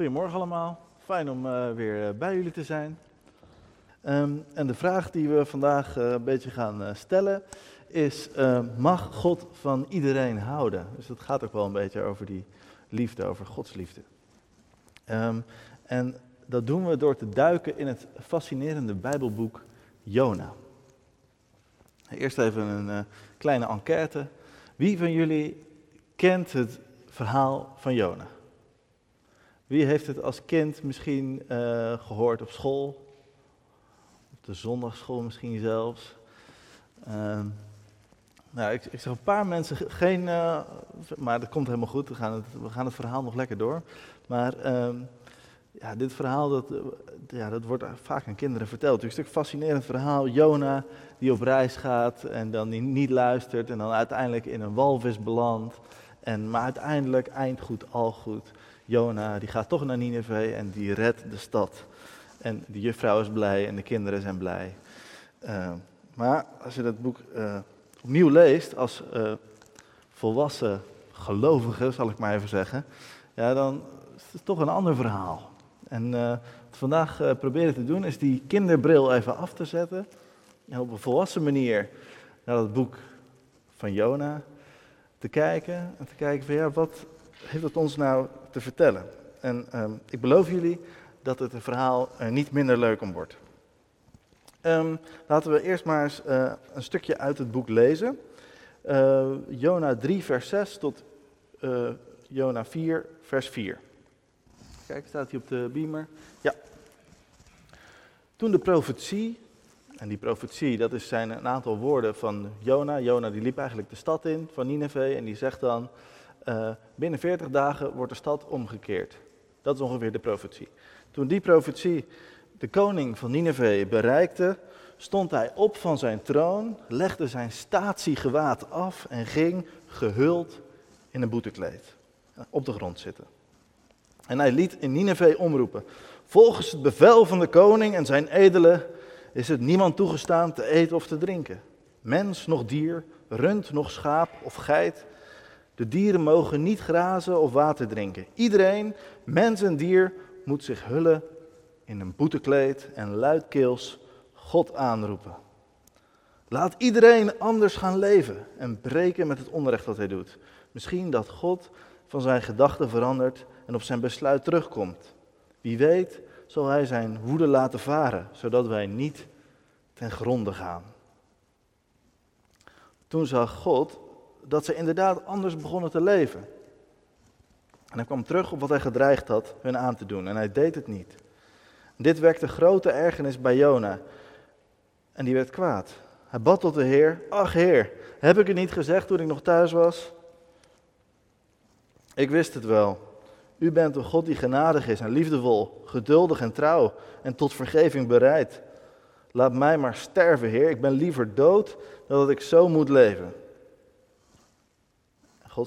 Goedemorgen allemaal, fijn om uh, weer uh, bij jullie te zijn. Um, en de vraag die we vandaag uh, een beetje gaan stellen is, mag God van iedereen houden? Dus dat gaat ook wel een beetje over die liefde, over Gods liefde. Um, en dat doen we door te duiken in het fascinerende Bijbelboek Jona. Eerst even een kleine enquête. Wie van jullie kent het verhaal van Jona? Wie heeft het als kind misschien uh, gehoord op school? Op de zondagschool misschien zelfs. Uh, nou, ik, ik zag een paar mensen geen, uh, maar dat komt helemaal goed. We gaan het, we gaan het verhaal nog lekker door. Maar ehm, ja, dit verhaal dat, ja, dat wordt vaak aan kinderen verteld. Het is een stuk fascinerend verhaal. Jona die op reis gaat en dan die niet luistert en dan uiteindelijk in een walvis belandt. En, maar uiteindelijk eind goed, al goed. Jona die gaat toch naar Nineveh en die redt de stad. En de juffrouw is blij en de kinderen zijn blij. Uh, maar als je dat boek uh, opnieuw leest als uh, volwassen gelovige, zal ik maar even zeggen, ja, dan is het toch een ander verhaal. En wat we vandaag proberen te doen is die kinderbril even af te zetten en op een volwassen manier naar het boek van Jona te kijken en te kijken van ja, wat heeft het ons nou te vertellen? En um, ik beloof jullie dat het verhaal er niet minder leuk om wordt. Um, laten we eerst maar eens uh, een stukje uit het boek lezen. Uh, Jona 3, vers 6 tot Jona 4, vers 4. Kijk, staat hij op de beamer? Ja. Toen de profetie, en die profetie, dat is zijn een aantal woorden van Jona. Jona die liep eigenlijk de stad in van Nineveh en die zegt dan, uh, binnen 40 dagen wordt de stad omgekeerd. Dat is ongeveer de profetie. Toen die profetie de koning van Nineveh bereikte, stond hij op van zijn troon, legde zijn statiegewaad af en ging gehuld in een boetekleed op de grond zitten. En hij liet in Nineveh omroepen: Volgens het bevel van de koning en zijn edelen is het niemand toegestaan te eten of te drinken. Mens, nog dier, rund, nog schaap of geit. De dieren mogen niet grazen of water drinken. Iedereen, mens en dier, moet zich hullen in een boetekleed en luidkeels God aanroepen. Laat iedereen anders gaan leven en breken met het onrecht dat hij doet. Misschien dat God van zijn gedachten verandert en op zijn besluit terugkomt. Wie weet zal hij zijn woede laten varen, zodat wij niet ten gronde gaan. Toen zag God dat ze inderdaad anders begonnen te leven. En hij kwam terug op wat hij gedreigd had hun aan te doen en hij deed het niet. Dit wekte grote ergernis bij Jona en die werd kwaad. Hij bad tot de Heer, ach Heer, heb ik het niet gezegd toen ik nog thuis was? Ik wist het wel. U bent een God die genadig is en liefdevol, geduldig en trouw en tot vergeving bereid. Laat mij maar sterven, Heer. Ik ben liever dood dan dat ik zo moet leven.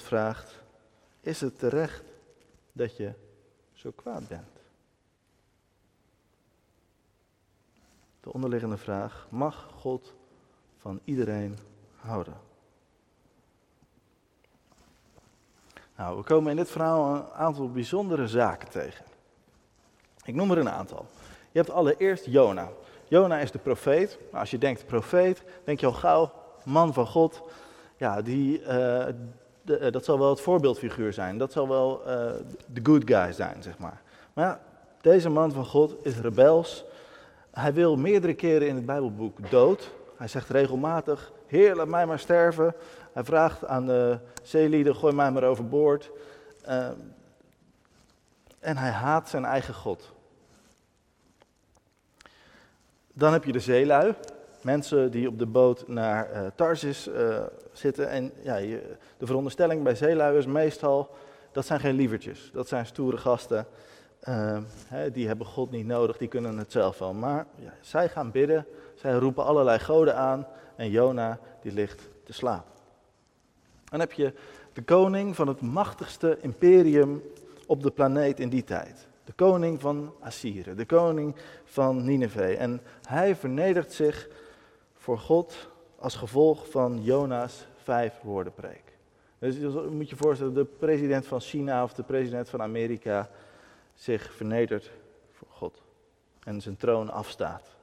Vraagt: Is het terecht dat je zo kwaad bent? De onderliggende vraag: Mag God van iedereen houden? Nou, we komen in dit verhaal een aantal bijzondere zaken tegen. Ik noem er een aantal. Je hebt allereerst Jona. Jona is de profeet. Nou, als je denkt profeet, denk je al gauw, man van God. Ja, die, uh, de, uh, dat zal wel het voorbeeldfiguur zijn. Dat zal wel uh, de good guy zijn, zeg maar. Maar ja, deze man van God is rebels. Hij wil meerdere keren in het Bijbelboek dood. Hij zegt regelmatig, Heer, laat mij maar sterven. Hij vraagt aan de zeelieden, gooi mij maar overboord. Uh, en hij haat zijn eigen God. Dan heb je de zeelui. Mensen die op de boot naar uh, Tarsis uh, zitten. En ja, de veronderstelling bij zeelui is meestal, dat zijn geen lievertjes. Dat zijn stoere gasten. Uh, hè, die hebben God niet nodig, die kunnen het zelf wel. Maar ja, zij gaan bidden, zij roepen allerlei goden aan. En Jona, die ligt te slapen. Dan heb je de koning van het machtigste imperium op de planeet in die tijd. De koning van Assyrië, de koning van Nineveh. En hij vernedert zich voor God als gevolg van Jona's vijf woorden preek. Dus je moet je voorstellen, de president van China of de president van Amerika zich vernedert voor God en zijn troon afstaat.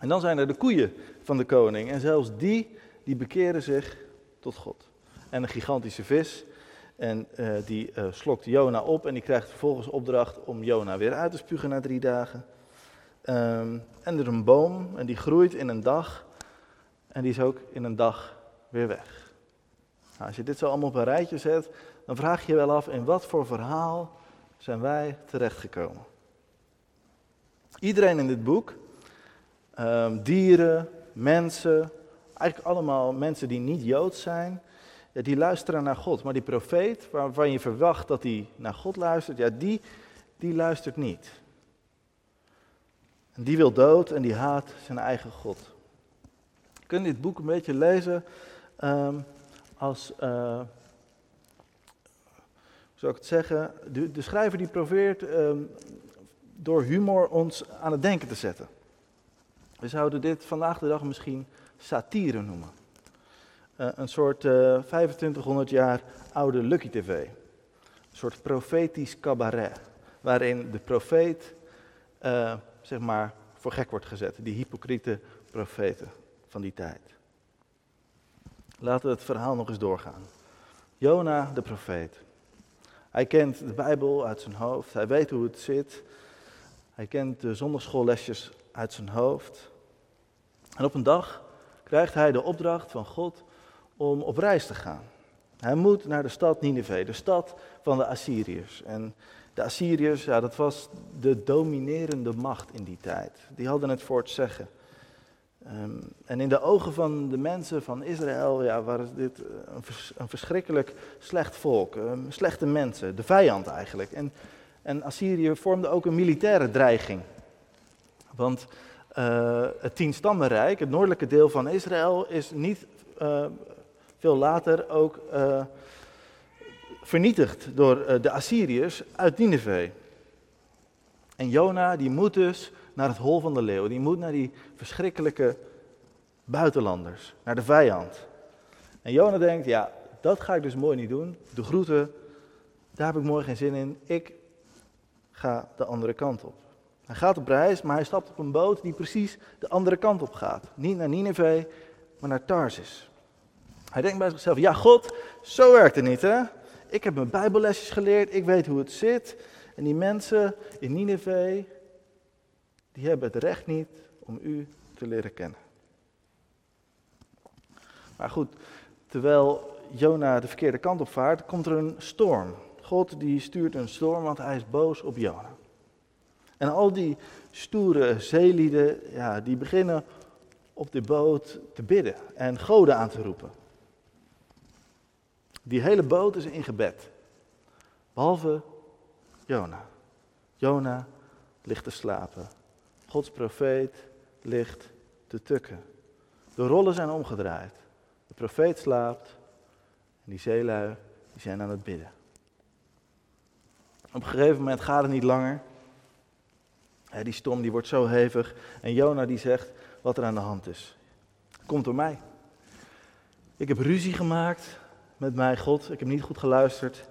En dan zijn er de koeien van de koning en zelfs die, die bekeren zich tot God. En een gigantische vis en uh, die uh, slokt Jona op en die krijgt vervolgens opdracht om Jona weer uit te spugen na drie dagen. Um, en er een boom en die groeit in een dag en die is ook in een dag weer weg. Nou, als je dit zo allemaal op een rijtje zet, dan vraag je je wel af in wat voor verhaal zijn wij terechtgekomen. Iedereen in dit boek, um, dieren, mensen, eigenlijk allemaal mensen die niet Joods zijn, die luisteren naar God. Maar die profeet, waarvan je verwacht dat hij naar God luistert, ja, die, die luistert niet. En die wil dood en die haat zijn eigen God. Je kunt dit boek een beetje lezen um, als, hoe zou ik het zeggen, de, schrijver die probeert um, door humor ons aan het denken te zetten. We zouden dit vandaag de dag misschien satire noemen. Uh, een soort uh, 2500 jaar oude Lucky TV. Een soort profetisch cabaret. Waarin de profeet zeg maar voor gek wordt gezet. Die hypocriete profeten van die tijd. Laten we het verhaal nog eens doorgaan. Jona, de profeet. Hij kent de Bijbel uit zijn hoofd. Hij weet hoe het zit. Hij kent de zondagsschoollesjes uit zijn hoofd. En op een dag krijgt hij de opdracht van God om op reis te gaan. Hij moet naar de stad Nineveh, de stad van de Assyriërs. En de Assyriërs, ja, dat was de dominerende macht in die tijd. Die hadden het voor het zeggen. Um, en in de ogen van de mensen van Israël ja, was dit een, vers, een verschrikkelijk slecht volk. Um, slechte mensen, de vijand eigenlijk. En, en Assyrië vormde ook een militaire dreiging. Want uh, het Tienstammenrijk, het noordelijke deel van Israël, is niet uh, veel later ook vernietigd door uh, de Assyriërs uit Nineveh. En Jona die moet dus naar het hol van de leeuw. Die moet naar die verschrikkelijke buitenlanders, naar de vijand. En Jona denkt, ja, dat ga ik dus mooi niet doen. De groeten, daar heb ik mooi geen zin in. Ik ga de andere kant op. Hij gaat op reis, maar hij stapt op een boot die precies de andere kant op gaat. Niet naar Nineveh, maar naar Tarsis. Hij denkt bij zichzelf, ja God, zo werkt het niet hè. Ik heb mijn bijbellesjes geleerd, ik weet hoe het zit. En die mensen in Nineveh, die hebben het recht niet om u te leren kennen. Maar goed, terwijl Jona de verkeerde kant op vaart, komt er een storm. God die stuurt een storm, want hij is boos op Jona. En al die stoere zeelieden, ja, die beginnen op de boot te bidden en goden aan te roepen. Die hele boot is in gebed. Behalve Jona. Jona ligt te slapen. Gods profeet ligt te tukken. De rollen zijn omgedraaid. De profeet slaapt en die zeelui die zijn aan het bidden. Op een gegeven moment gaat het niet langer. Die storm die wordt zo hevig en Jona die zegt wat er aan de hand is. Komt door mij. Ik heb ruzie gemaakt met mij, God. Ik heb niet goed geluisterd.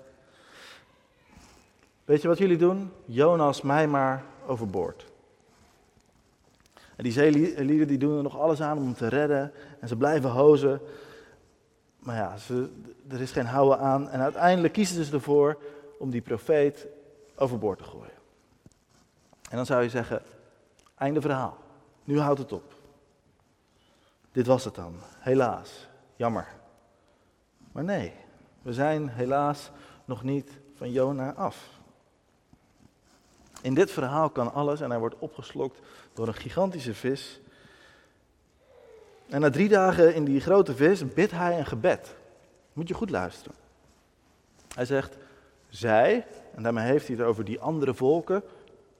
Weet je wat jullie doen? Jonas mij maar overboord. En die zeelieden die doen er nog alles aan om hem te redden. En ze blijven hozen. Maar ja, ze, er is geen houden aan. En uiteindelijk kiezen ze ervoor om die profeet overboord te gooien. En dan zou je zeggen, einde verhaal. Nu houdt het op. Dit was het dan. Helaas. Jammer. Maar nee, we zijn helaas nog niet van Jona af. In dit verhaal kan alles en hij wordt opgeslokt door een gigantische vis. En na drie dagen in die grote vis bidt hij een gebed. Moet je goed luisteren. Hij zegt, zij, en daarmee heeft hij het over die andere volken,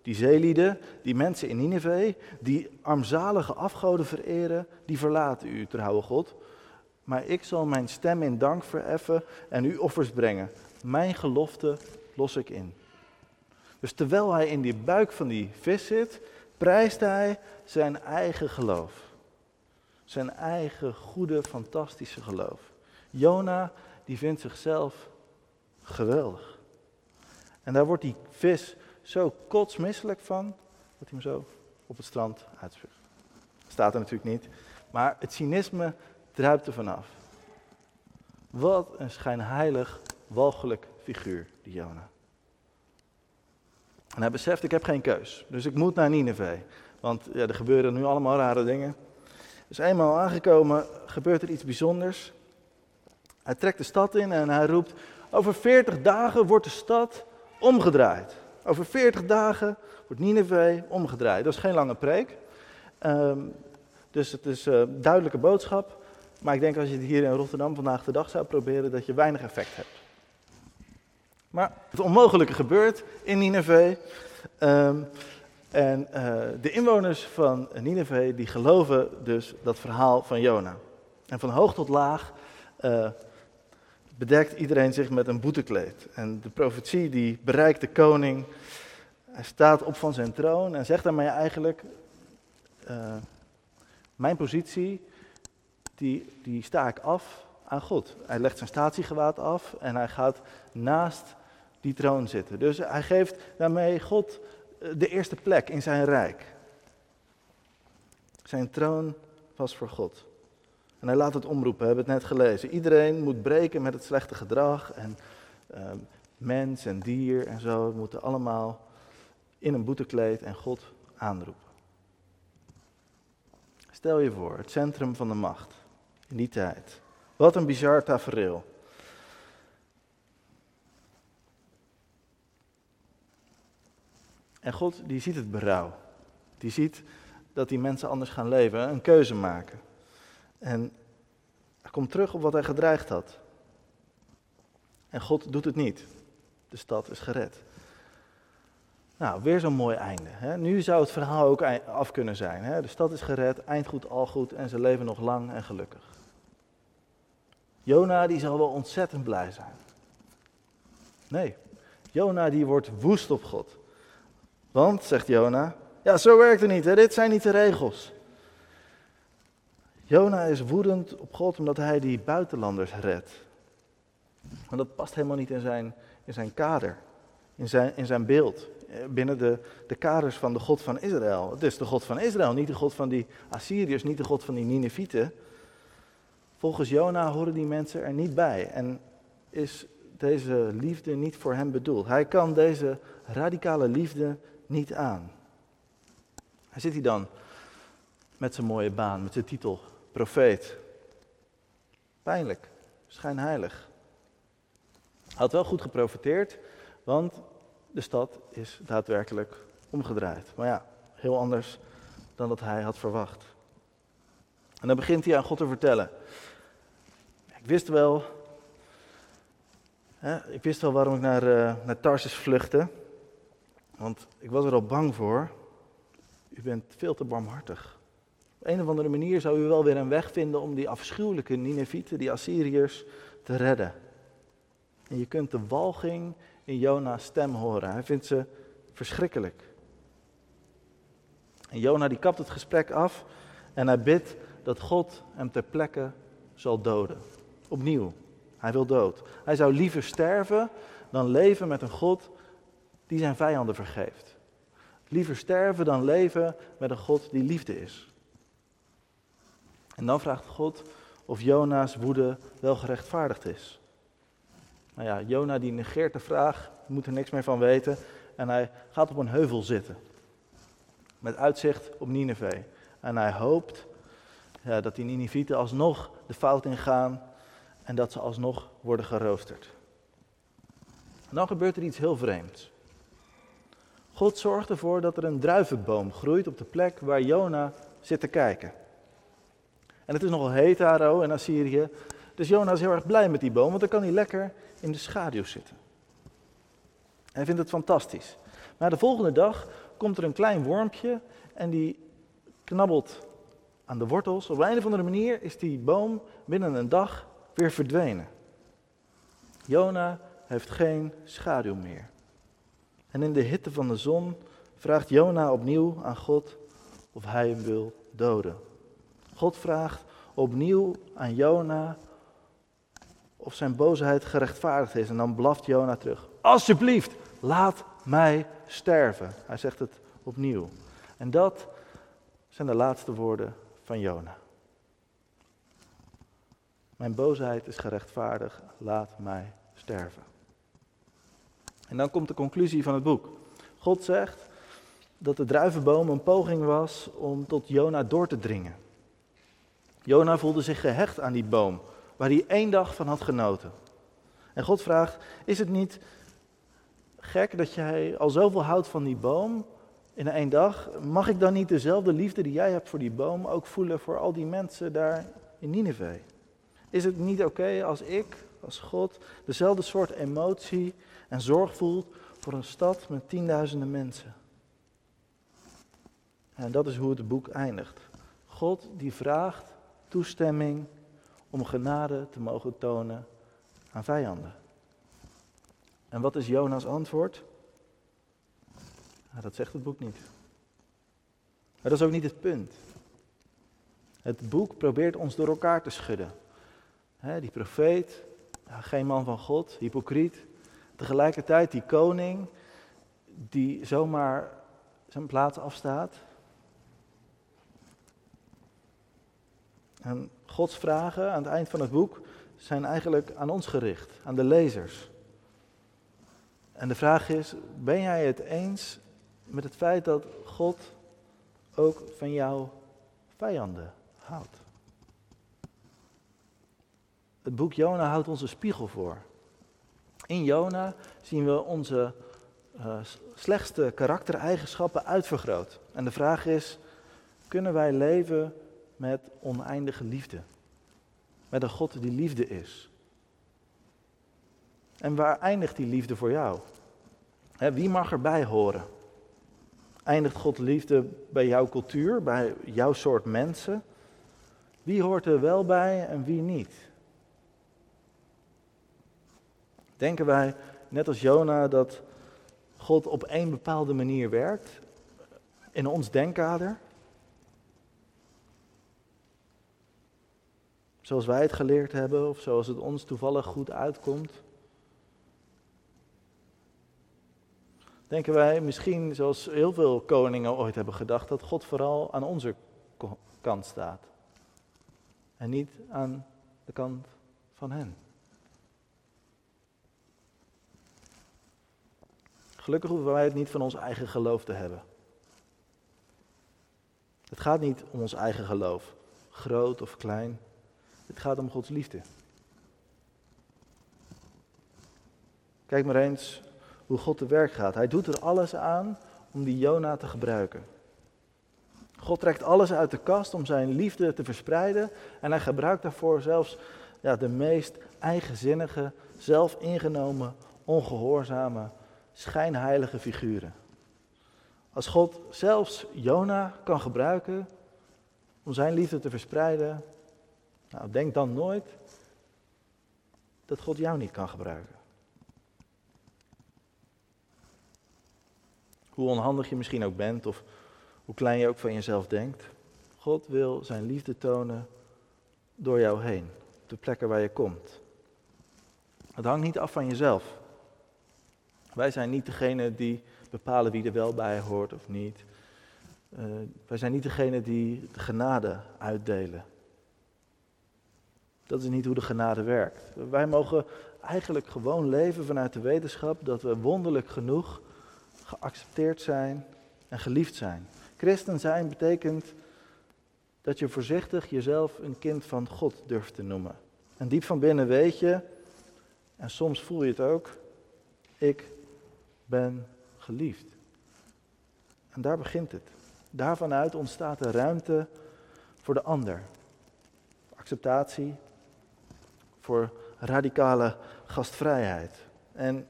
die zeelieden, die mensen in Nineveh, die armzalige afgoden vereren, die verlaten u, trouwe God. Maar ik zal mijn stem in dank vereffen en u offers brengen. Mijn gelofte los ik in. Dus terwijl hij in die buik van die vis zit, prijst hij zijn eigen geloof. Zijn eigen goede, fantastische geloof. Jona, die vindt zichzelf geweldig. En daar wordt die vis zo kotsmisselijk van dat hij hem zo op het strand uitspuugt. Staat er natuurlijk niet. Maar het cynisme druipt er vanaf. Wat een schijnheilig, walgelijk figuur, die Jona. En hij beseft, ik heb geen keus. Dus ik moet naar Nineveh. Want ja, er gebeuren nu allemaal rare dingen. Dus eenmaal aangekomen gebeurt er iets bijzonders. Hij trekt de stad in en hij roept, over 40 dagen wordt de stad omgedraaid. Over 40 dagen wordt Nineveh omgedraaid. Dat is geen lange preek. Ehm, dus het is een uh, duidelijke boodschap. Maar ik denk als je het hier in Rotterdam vandaag de dag zou proberen, dat je weinig effect hebt. Maar het onmogelijke gebeurt in Nineveh. Um, en uh, de inwoners van Nineveh die geloven dus dat verhaal van Jona. En van hoog tot laag uh, bedekt iedereen zich met een boetekleed. En de profetie die bereikt de koning. Hij staat op van zijn troon en zegt daarmee eigenlijk: uh, Mijn positie, die, die sta ik af aan God. Hij legt zijn statiegewaad af en hij gaat naast die troon zitten. Dus hij geeft daarmee God de eerste plek in zijn rijk. Zijn troon was voor God. En hij laat het omroepen, we hebben het net gelezen. Iedereen moet breken met het slechte gedrag. En uh, mens en dier en zo moeten allemaal in een boetekleed en God aanroepen. Stel je voor, het centrum van de macht in die tijd. Wat een bizar tafereel. En God die ziet het berouw. Die ziet dat die mensen anders gaan leven, een keuze maken. En hij komt terug op wat hij gedreigd had. En God doet het niet. De stad is gered. Nou, weer zo'n mooi einde. Hè? Nu zou het verhaal ook af kunnen zijn. Hè? De stad is gered, eind goed, al goed en ze leven nog lang en gelukkig. Jona die zal wel ontzettend blij zijn. Nee, Jona die wordt woest op God. Want, zegt Jona, ja, zo werkt het niet, hè? dit zijn niet de regels. Jona is woedend op God omdat hij die buitenlanders redt. Maar dat past helemaal niet in zijn, in zijn kader, in zijn, in zijn beeld, eh, binnen de, de kaders van de God van Israël. Het is de God van Israël, niet de God van die Assyriërs, niet de God van die Ninevieten. Volgens Jona horen die mensen er niet bij en is deze liefde niet voor hem bedoeld. Hij kan deze radicale liefde niet aan. Hij zit hier dan met zijn mooie baan, met zijn titel profeet. Pijnlijk, schijnheilig. Hij had wel goed geprofiteerd, want de stad is daadwerkelijk omgedraaid. Maar ja, heel anders dan dat hij had verwacht. En dan begint hij aan God te vertellen. Ik wist wel, hè, ik wist wel waarom ik naar, uh, naar Tarsus vluchtte. Want ik was er al bang voor. U bent veel te barmhartig. Op een of andere manier zou u wel weer een weg vinden om die afschuwelijke Ninevieten, die Assyriërs, te redden. En je kunt de walging in Jona's stem horen. Hij vindt ze verschrikkelijk. En Jona die kapt het gesprek af en hij bidt dat God hem ter plekke zal doden. Opnieuw, hij wil dood. Hij zou liever sterven dan leven met een God die zijn vijanden vergeeft. Liever sterven dan leven met een God die liefde is. En dan vraagt God of Jona's woede wel gerechtvaardigd is. Nou ja, Jona die negeert de vraag, moet er niks meer van weten. En hij gaat op een heuvel zitten. Met uitzicht op Nineveh. En hij hoopt ja, dat die Ninevieten alsnog de fout ingaan. En dat ze alsnog worden geroosterd. En dan gebeurt er iets heel vreemds. God zorgt ervoor dat er een druivenboom groeit op de plek waar Jona zit te kijken. En het is nogal heet daar in Assyrië. Dus Jona is heel erg blij met die boom, want dan kan hij lekker in de schaduw zitten. hij vindt het fantastisch. Maar de volgende dag komt er een klein wormpje en die knabbelt aan de wortels. Op een of andere manier is die boom binnen een dag weer verdwenen. Jona heeft geen schaduw meer. En in de hitte van de zon vraagt Jona opnieuw aan God of hij hem wil doden. God vraagt opnieuw aan Jona of zijn boosheid gerechtvaardigd is. En dan blaft Jona terug. Alsjeblieft, laat mij sterven. Hij zegt het opnieuw. En dat zijn de laatste woorden van Jona. Mijn boosheid is gerechtvaardigd, laat mij sterven. En dan komt de conclusie van het boek. God zegt dat de druivenboom een poging was om tot Jona door te dringen. Jona voelde zich gehecht aan die boom, waar hij één dag van had genoten. En God vraagt, is het niet gek dat jij al zoveel houdt van die boom in één dag? Mag ik dan niet dezelfde liefde die jij hebt voor die boom ook voelen voor al die mensen daar in Nineveh? Is het niet oké als ik, als God, dezelfde soort emotie en zorg voelt voor een stad met tienduizenden mensen? En dat is hoe het boek eindigt. God die vraagt toestemming om genade te mogen tonen aan vijanden. En wat is Jona's antwoord? Nou, dat zegt het boek niet. Maar dat is ook niet het punt. Het boek probeert ons door elkaar te schudden. Die profeet, geen man van God, hypocriet. Tegelijkertijd die koning die zomaar zijn plaats afstaat. En Gods vragen aan het eind van het boek zijn eigenlijk aan ons gericht, aan de lezers. En de vraag is, ben jij het eens met het feit dat God ook van jouw vijanden houdt? Het boek Jona houdt ons een spiegel voor. In Jona zien we onze uh, slechtste karaktereigenschappen uitvergroot. En de vraag is, kunnen wij leven met oneindige liefde? Met een God die liefde is. En waar eindigt die liefde voor jou? wie mag erbij horen? Eindigt God liefde bij jouw cultuur, bij jouw soort mensen? Wie hoort er wel bij en wie niet? Denken wij, net als Jona, dat God op één bepaalde manier werkt in ons denkkader? Zoals wij het geleerd hebben of zoals het ons toevallig goed uitkomt? Denken wij misschien, zoals heel veel koningen ooit hebben gedacht, dat God vooral aan onze kant staat en niet aan de kant van hen? Gelukkig hoeven wij het niet van ons eigen geloof te hebben. Het gaat niet om ons eigen geloof, groot of klein. Het gaat om Gods liefde. Kijk maar eens hoe God te werk gaat. Hij doet er alles aan om die Jona te gebruiken. God trekt alles uit de kast om zijn liefde te verspreiden. En hij gebruikt daarvoor zelfs ja, de meest eigenzinnige, zelfingenomen, ongehoorzame, schijnheilige figuren. Als God zelfs Jona kan gebruiken om zijn liefde te verspreiden, nou, denk dan nooit dat God jou niet kan gebruiken. Hoe onhandig je misschien ook bent of hoe klein je ook van jezelf denkt. God wil zijn liefde tonen door jou heen, op de plekken waar je komt. Het hangt niet af van jezelf. Wij zijn niet degene die bepalen wie er wel bij hoort of niet. Uh, wij zijn niet degene die de genade uitdelen. Dat is niet hoe de genade werkt. Wij mogen eigenlijk gewoon leven vanuit de wetenschap dat we wonderlijk genoeg geaccepteerd zijn en geliefd zijn. Christen zijn betekent dat je voorzichtig jezelf een kind van God durft te noemen. En diep van binnen weet je, en soms voel je het ook, ik ben geliefd. En daar begint het. Daarvanuit ontstaat er ruimte voor de ander. Acceptatie, voor radicale gastvrijheid. En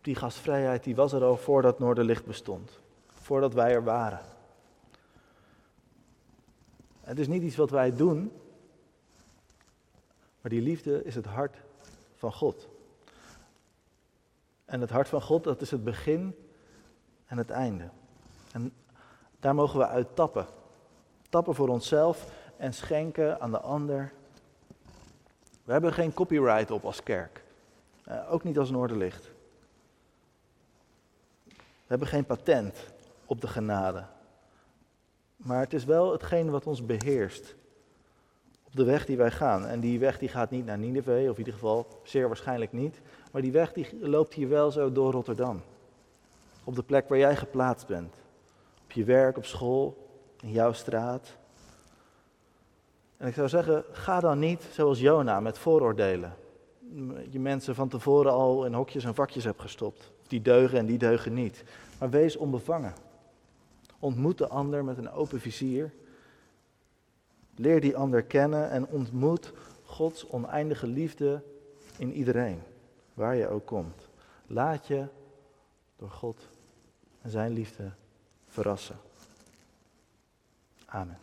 die gastvrijheid die was er al voordat Noorderlicht bestond. Voordat wij er waren. Het is niet iets wat wij doen, maar die liefde is het hart van God. En het hart van God, dat is het begin en het einde. En daar mogen we uit tappen. Tappen voor onszelf en schenken aan de ander. We hebben geen copyright op als kerk. Uh, ook niet als Noorderlicht. hebben geen patent op de genade. Maar het is wel hetgeen wat ons beheerst. Op de weg die wij gaan. En die weg die gaat niet naar Nineveh, of in ieder geval zeer waarschijnlijk niet. Maar die weg die loopt hier wel zo door Rotterdam. Op de plek waar jij geplaatst bent. Op je werk, op school, in jouw straat. En ik zou zeggen, ga dan niet zoals Jona met vooroordelen. Je mensen van tevoren al in hokjes en vakjes hebt gestopt. Die deugen en die deugen niet. Maar wees onbevangen. Ontmoet de ander met een open vizier. Leer die ander kennen en ontmoet Gods oneindige liefde in iedereen, waar je ook komt. Laat je door God en zijn liefde verrassen. Amen.